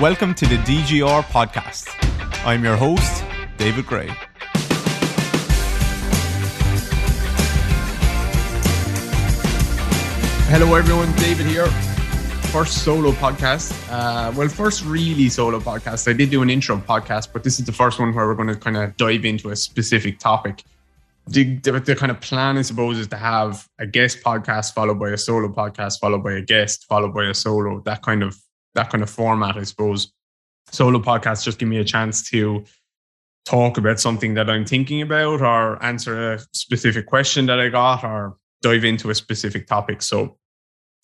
Welcome to the DGR podcast. I'm your host, David Grey. Hello, everyone. David here. First solo podcast. Uh, well, first really solo podcast. I did do an intro podcast, but this is the first one where we're going to kind of dive into a specific topic. The, the, the, kind of plan, I suppose, is to have a guest podcast followed by a solo podcast, followed by a guest, followed by a solo. That kind of that kind of format, I suppose. Solo podcasts just give me a chance to talk about something that I'm thinking about, or answer a specific question that I got, or dive into a specific topic. So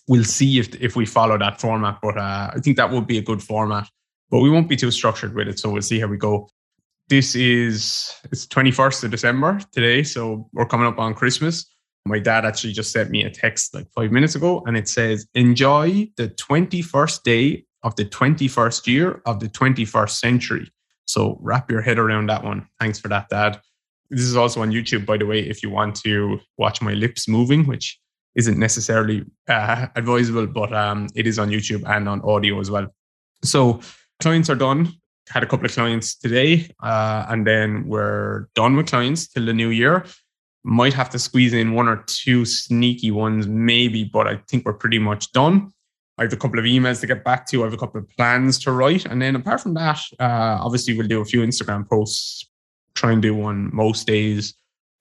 we'll see if if we follow that format. But uh, I think that would be a good format. But we won't be too structured with it, so we'll see how we go. This is it's 21st of December today, so we're coming up on Christmas. My dad actually just sent me a text like five minutes ago, and it says, "Enjoy the 21st day of the 21st year of the 21st century." So wrap your head around that one. Thanks for that, Dad. This is also on YouTube, by the way, if you want to watch my lips moving, which isn't necessarily uh, advisable, but um, it is on YouTube and on audio as well. So clients are done. Had a couple of clients today, uh, and then we're done with clients till the new year. Might have to squeeze in one or two sneaky ones, maybe, but I think we're pretty much done. I have a couple of emails to get back to. I have a couple of plans to write, and then apart from that, uh, obviously we'll do a few Instagram posts. Try and do one most days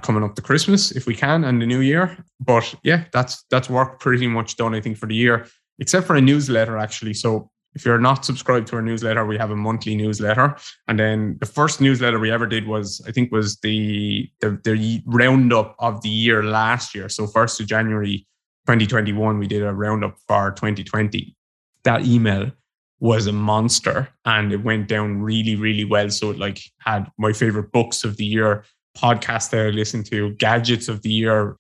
coming up to Christmas if we can and the new year. But yeah, that's that's work pretty much done, I think, for the year, except for a newsletter actually. So if you're not subscribed to our newsletter, we have a monthly newsletter. And then the first newsletter we ever did was, I think, was the the, the roundup of the year last year. So first of January 2021, we did a roundup for 2020. That email was a monster and it went down really, really well. So it like had my favorite books of the year, podcasts that I listened to, gadgets of the year,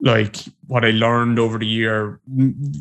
like what I learned over the year,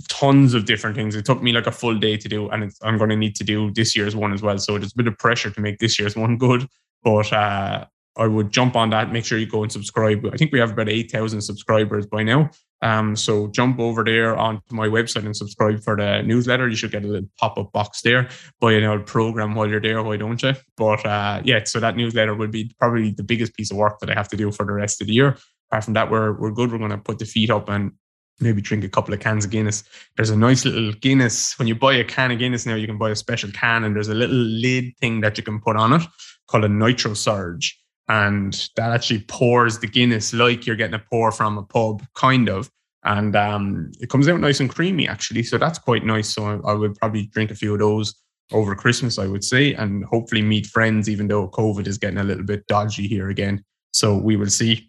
tons of different things. It took me like a full day to do, and I'm going to need to do this year's one as well. So there's a bit of pressure to make this year's one good, but uh, I would jump on that. Make sure you go and subscribe. I think we have about 8,000 subscribers by now. Um, so jump over there onto my website and subscribe for the newsletter. You should get a little pop up box there. Buy an old program while you're there. Why don't you? But uh, yeah, so that newsletter will be probably the biggest piece of work that I have to do for the rest of the year. Apart from that, we're we're good. We're going to put the feet up and maybe drink a couple of cans of Guinness. There's a nice little Guinness. When you buy a can of Guinness now, you can buy a special can, and there's a little lid thing that you can put on it called a Nitro Surge. And that actually pours the Guinness like you're getting a pour from a pub, kind of. And um, it comes out nice and creamy, actually. So that's quite nice. So I, I would probably drink a few of those over Christmas, I would say, and hopefully meet friends, even though COVID is getting a little bit dodgy here again. So we will see.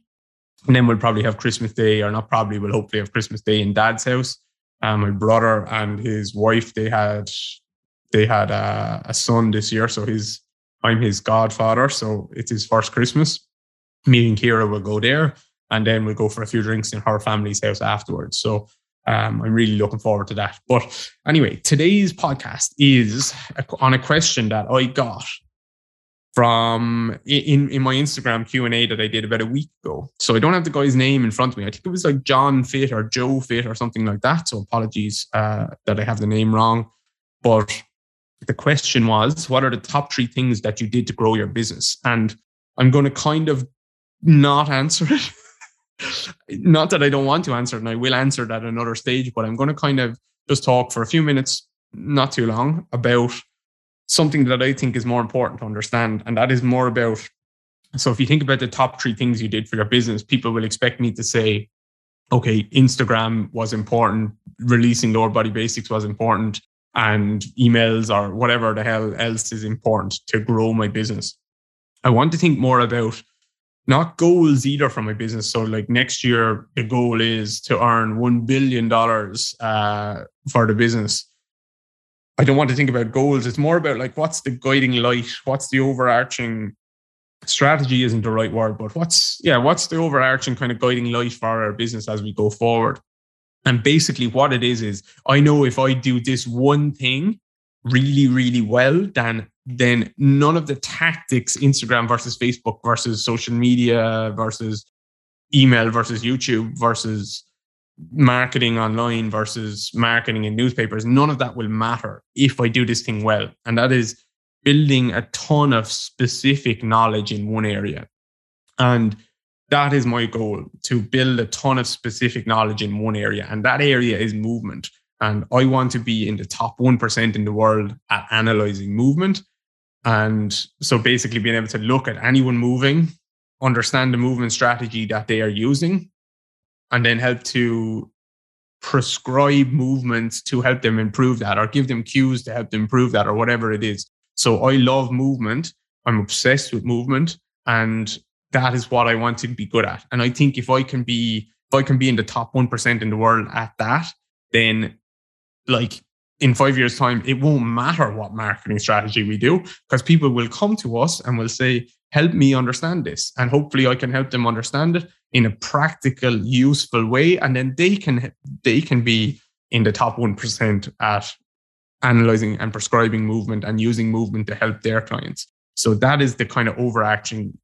And then we'll probably have Christmas Day, or not probably, we'll hopefully have Christmas Day in Dad's house. Um, my brother and his wife, they had they had a, a son this year, so his I'm his godfather, so it's his first Christmas. Me and Kira will go there, and then we'll go for a few drinks in her family's house afterwards. So um, I'm really looking forward to that. But anyway, today's podcast is on a question that I got from in in my Instagram Q and A that I did about a week ago. So I don't have the guy's name in front of me. I think it was like John Fit or Joe Fit or something like that. So apologies uh, that I have the name wrong. But the question was, what are the top three things that you did to grow your business? And I'm going to kind of not answer it. not that I don't want to answer it, and I will answer that at another stage, but I'm going to kind of just talk for a few minutes, not too long, about something that I think is more important to understand. And that is more about so if you think about the top three things you did for your business, people will expect me to say, okay, Instagram was important, releasing lower body basics was important, and emails or whatever the hell else is important to grow my business. I want to think more about not goals either for my business. So, like next year, the goal is to earn $1 billion uh, for the business. I don't want to think about goals. It's more about like what's the guiding light? What's the overarching strategy? Isn't the right word, but what's, yeah, what's the overarching kind of guiding light for our business as we go forward? And basically, what it is is I know if I do this one thing really, really well, then then none of the tactics, Instagram versus Facebook versus social media versus email versus YouTube versus marketing online versus marketing in newspapers, none of that will matter if I do this thing well. And that is building a ton of specific knowledge in one area. And that is my goal to build a ton of specific knowledge in one area. And that area is movement. And I want to be in the top 1% in the world at analyzing movement. And so basically being able to look at anyone moving, understand the movement strategy that they are using, and then help to prescribe movements to help them improve that or give them cues to help them improve that or whatever it is. So I love movement. I'm obsessed with movement. And that is what I want to be good at. And I think if I can be if I can be in the top 1% in the world at that, then like in five years' time, it won't matter what marketing strategy we do because people will come to us and will say, help me understand this. And hopefully I can help them understand it in a practical, useful way. And then they can they can be in the top 1% at analyzing and prescribing movement and using movement to help their clients. So that is the kind of overarching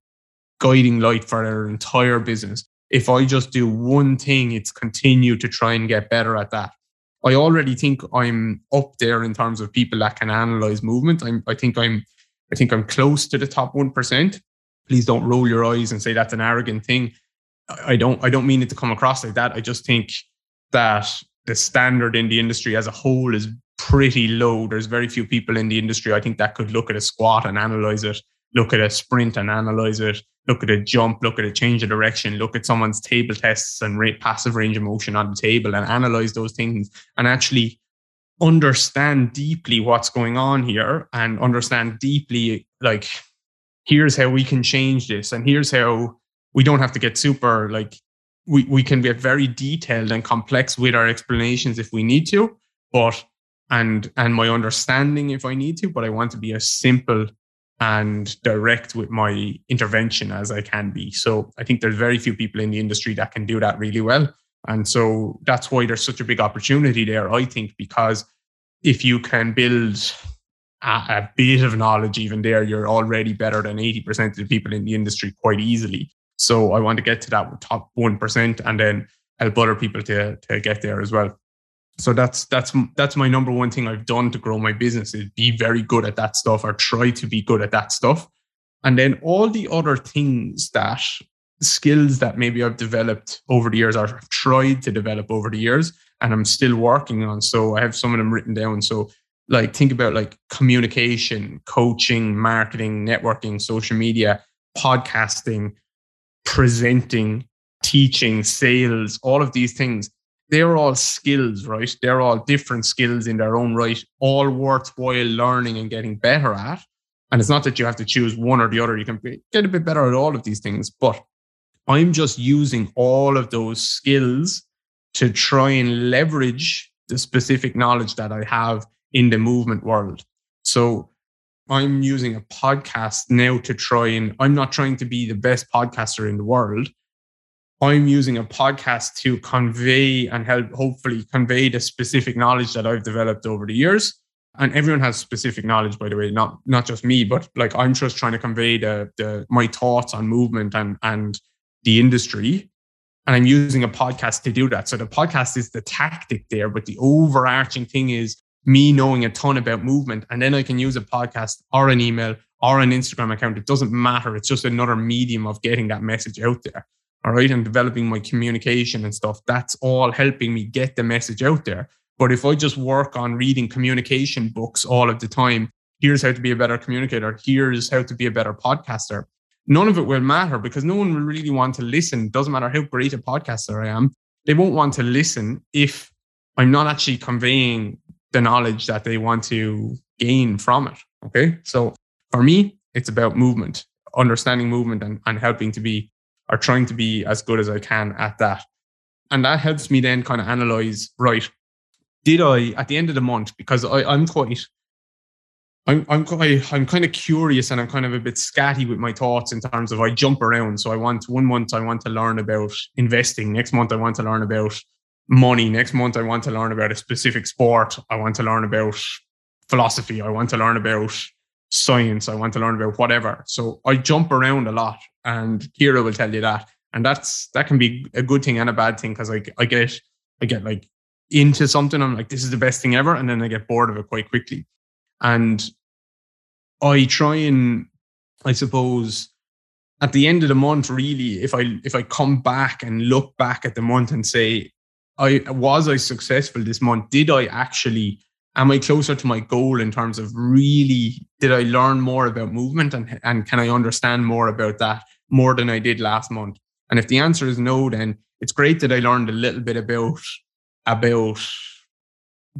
guiding light for our entire business. If I just do one thing, it's continue to try and get better at that. I already think I'm up there in terms of people that can analyze movement. I'm, I think I'm, I think I'm close to the top one percent. Please don't roll your eyes and say that's an arrogant thing. I don't, I don't mean it to come across like that. I just think that the standard in the industry as a whole is pretty low. There's very few people in the industry I think that could look at a squat and analyze it, look at a sprint and analyze it, look at a jump, look at a change of direction, look at someone's table tests and rate passive range of motion on the table and analyze those things and actually understand deeply what's going on here and understand deeply like here's how we can change this and here's how we don't have to get super like we, we can get very detailed and complex with our explanations if we need to but and and my understanding if i need to but i want to be as simple and direct with my intervention as I can be. So I think there's very few people in the industry that can do that really well. And so that's why there's such a big opportunity there, I think, because if you can build a, a bit of knowledge even there, you're already better than 80% of the people in the industry quite easily. So I want to get to that top 1% and then help other people to, to get there as well so that's that's that's my number one thing I've done to grow my business is be very good at that stuff or try to be good at that stuff. And then all the other things that skills that maybe I've developed over the years or I've tried to develop over the years and I'm still working on. So I have some of them written down. So like think about like communication, coaching, marketing, networking, social media, podcasting, presenting, teaching, sales, all of these things they're all skills, right? They're all different skills in their own right, all worthwhile learning and getting better at. And it's not that you have to choose one or the other. You can get a bit better at all of these things. But I'm just using all of those skills to try and leverage the specific knowledge that I have in the movement world. So I'm using a podcast now to try and I'm not trying to be the best podcaster in the world. I'm using a podcast to convey and help hopefully convey the specific knowledge that I've developed over the years. And everyone has specific knowledge, by the way, not not just me, but like I'm just trying to convey the the my thoughts on movement and and the industry. And I'm using a podcast to do that. So the podcast is the tactic there, but the overarching thing is me knowing a ton about movement. And then I can use a podcast or an email or an Instagram account. It doesn't matter. It's just another medium of getting that message out there all right, and developing my communication and stuff, that's all helping me get the message out there. But if I just work on reading communication books all of the time, here's how to be a better communicator, here's how to be a better podcaster, none of it will matter because no one will really want to listen. Doesn't matter how great a podcaster I am, they won't want to listen if I'm not actually conveying the knowledge that they want to gain from it. Okay. So for me, it's about movement, understanding movement and, and helping to be or trying to be as good as I can at that. And that helps me then kind of analyze, right, did I at the end of the month, because I, I'm quite I'm I'm quite, I'm kind of curious and I'm kind of a bit scatty with my thoughts in terms of I jump around. So I want one month I want to learn about investing. Next month I want to learn about money. Next month I want to learn about a specific sport. I want to learn about philosophy. I want to learn about science. I want to learn about whatever. So I jump around a lot, and Kira will tell you that. And that's that can be a good thing and a bad thing because I I get I get like into something. I'm like, this is the best thing ever. And then I get bored of it quite quickly. And I try and, I suppose, at the end of the month, really, if I if I come back and look back at the month and say, I was I successful this month? Did I actually am I closer to my goal in terms of really did I learn more about movement and and can I understand more about that more than I did last month? And if the answer is no, then it's great that I learned a little bit about about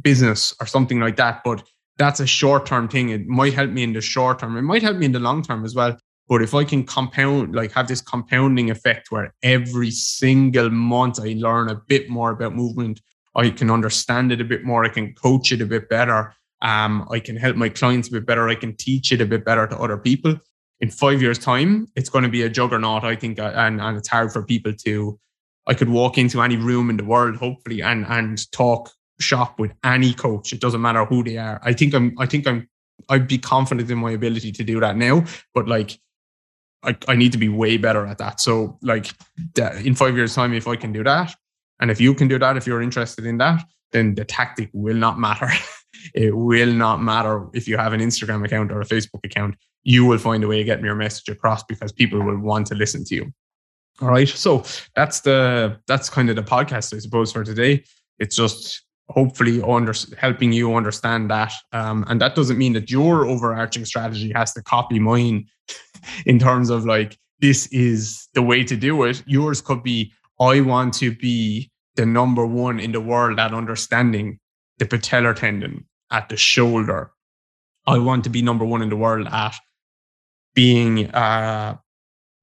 business or something like that. But that's a short term thing. It might help me in the short term. It might help me in the long term as well. But if I can compound, like have this compounding effect where every single month I learn a bit more about movement, I can understand it a bit more, I can coach it a bit better, um, I can help my clients a bit better, I can teach it a bit better to other people. In five years' time, it's going to be a juggernaut, I think, uh, and, and it's hard for people to. I could walk into any room in the world, hopefully, and and talk shop with any coach. It doesn't matter who they are. I think I'm. I think I'm. I'd be confident in my ability to do that now, but like I, I need to be way better at that. So like in five years time, if I can do that, and if you can do that, if you're interested in that, then the tactic will not matter. it will not matter if you have an Instagram account or a Facebook account. You will find a way of getting your message across because people will want to listen to you. All right. So that's the that's kind of the podcast, I suppose, for today. It's just hopefully under, helping you understand that. Um, and that doesn't mean that your overarching strategy has to copy mine in terms of like, this is the way to do it. Yours could be, I want to be the number one in the world at understanding the patellar tendon at the shoulder. I want to be number one in the world at being a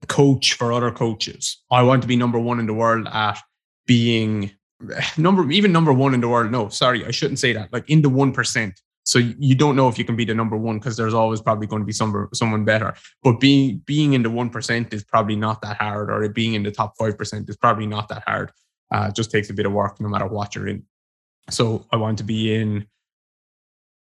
coach for other coaches. I want to be number one in the world at being number even number one in the world. No, sorry, I shouldn't say that. Like in the one percent. So you don't know if you can be the number one because there's always probably going to be some someone better. But being being in the one percent is probably not that hard, or being in the top five percent is probably not that hard. Uh, just takes a bit of work, no matter what you're in. So I want to be in.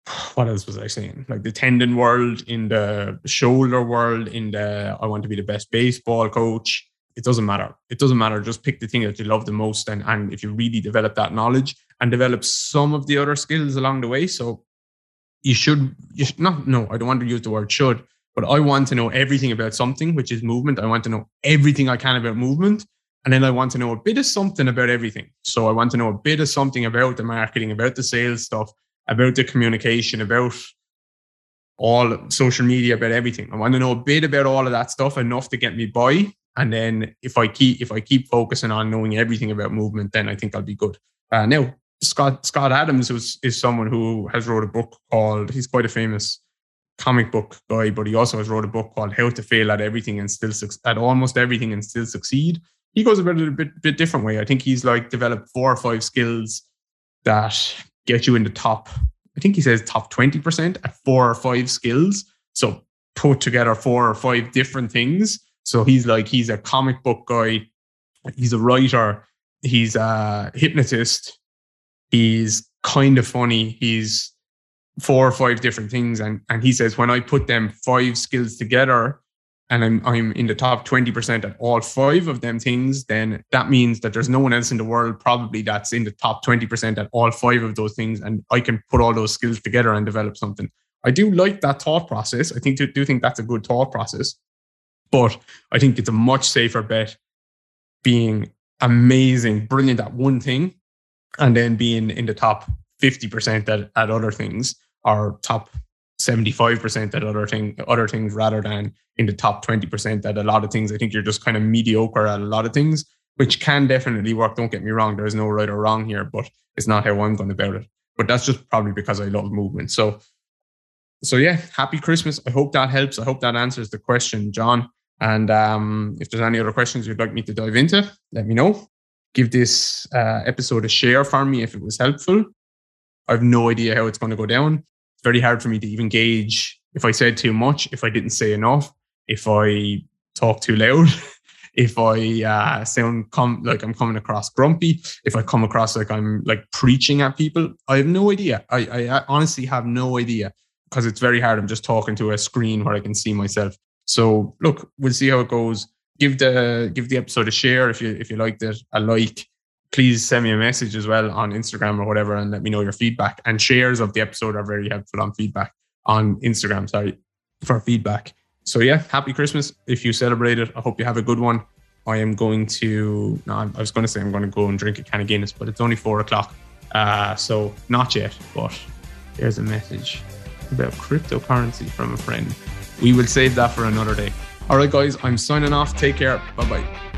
What else was I saying? Like the tendon world, in the shoulder world, in the I want to be the best baseball coach it doesn't matter. It doesn't matter. Just pick the thing that you love the most. And, and if you really develop that knowledge and develop some of the other skills along the way. So you should, you should not, no, I don't want to use the word should, but I want to know everything about something, which is movement. I want to know everything I can about movement. And then I want to know a bit of something about everything. So I want to know a bit of something about the marketing, about the sales stuff, about the communication, about all social media, about everything. I want to know a bit about all of that stuff enough to get me by and then if I keep if I keep focusing on knowing everything about movement, then I think I'll be good. Uh, now Scott Scott Adams is someone who has wrote a book called he's quite a famous comic book guy, but he also has wrote a book called How to Fail at Everything and Still at Almost Everything and Still Succeed. He goes about it a bit bit different way. I think he's like developed four or five skills that get you in the top. I think he says top twenty percent at four or five skills. So put together four or five different things so he's like, he's a comic book guy, he's a writer, he's a hypnotist, he's kind of funny, he's four or five different things. And, and he says, when I put them five skills together, and I'm I'm in the top 20% at all five of them things, then that means that there's no one else in the world probably that's in the top 20% at all five of those things. And I can put all those skills together and develop something. I do like that thought process. I think do, do think that's a good thought process. But I think it's a much safer bet being amazing, brilliant at one thing, and then being in the top 50% at, at other things or top 75% at other thing other things rather than in the top 20% at a lot of things. I think you're just kind of mediocre at a lot of things, which can definitely work. Don't get me wrong, there's no right or wrong here, but it's not how I'm going about it. But that's just probably because I love movement. So so yeah, happy Christmas. I hope that helps. I hope that answers the question, John. And um, if there's any other questions you'd like me to dive into, let me know. Give this uh, episode a share for me if it was helpful. I have no idea how it's going to go down. It's very hard for me to even gauge if I said too much, if I didn't say enough, if I talk too loud, if I uh, sound com- like I'm coming across grumpy, if I come across like I'm like preaching at people. I have no idea. I, I honestly have no idea because it's very hard. I'm just talking to a screen where I can see myself. So look, we'll see how it goes. Give the give the episode a share if you if you liked it, a like, please send me a message as well on Instagram or whatever and let me know your feedback. And shares of the episode are very helpful on feedback on Instagram, sorry, for feedback. So yeah, happy Christmas. If you celebrate it, I hope you have a good one. I am going to, no, I was going to say I'm going to go and drink a can of Guinness, but it's only four o'clock. Uh, so not yet, but there's a message about cryptocurrency from a friend. We will save that for another day. All right, guys, I'm signing off. Take care. Bye bye.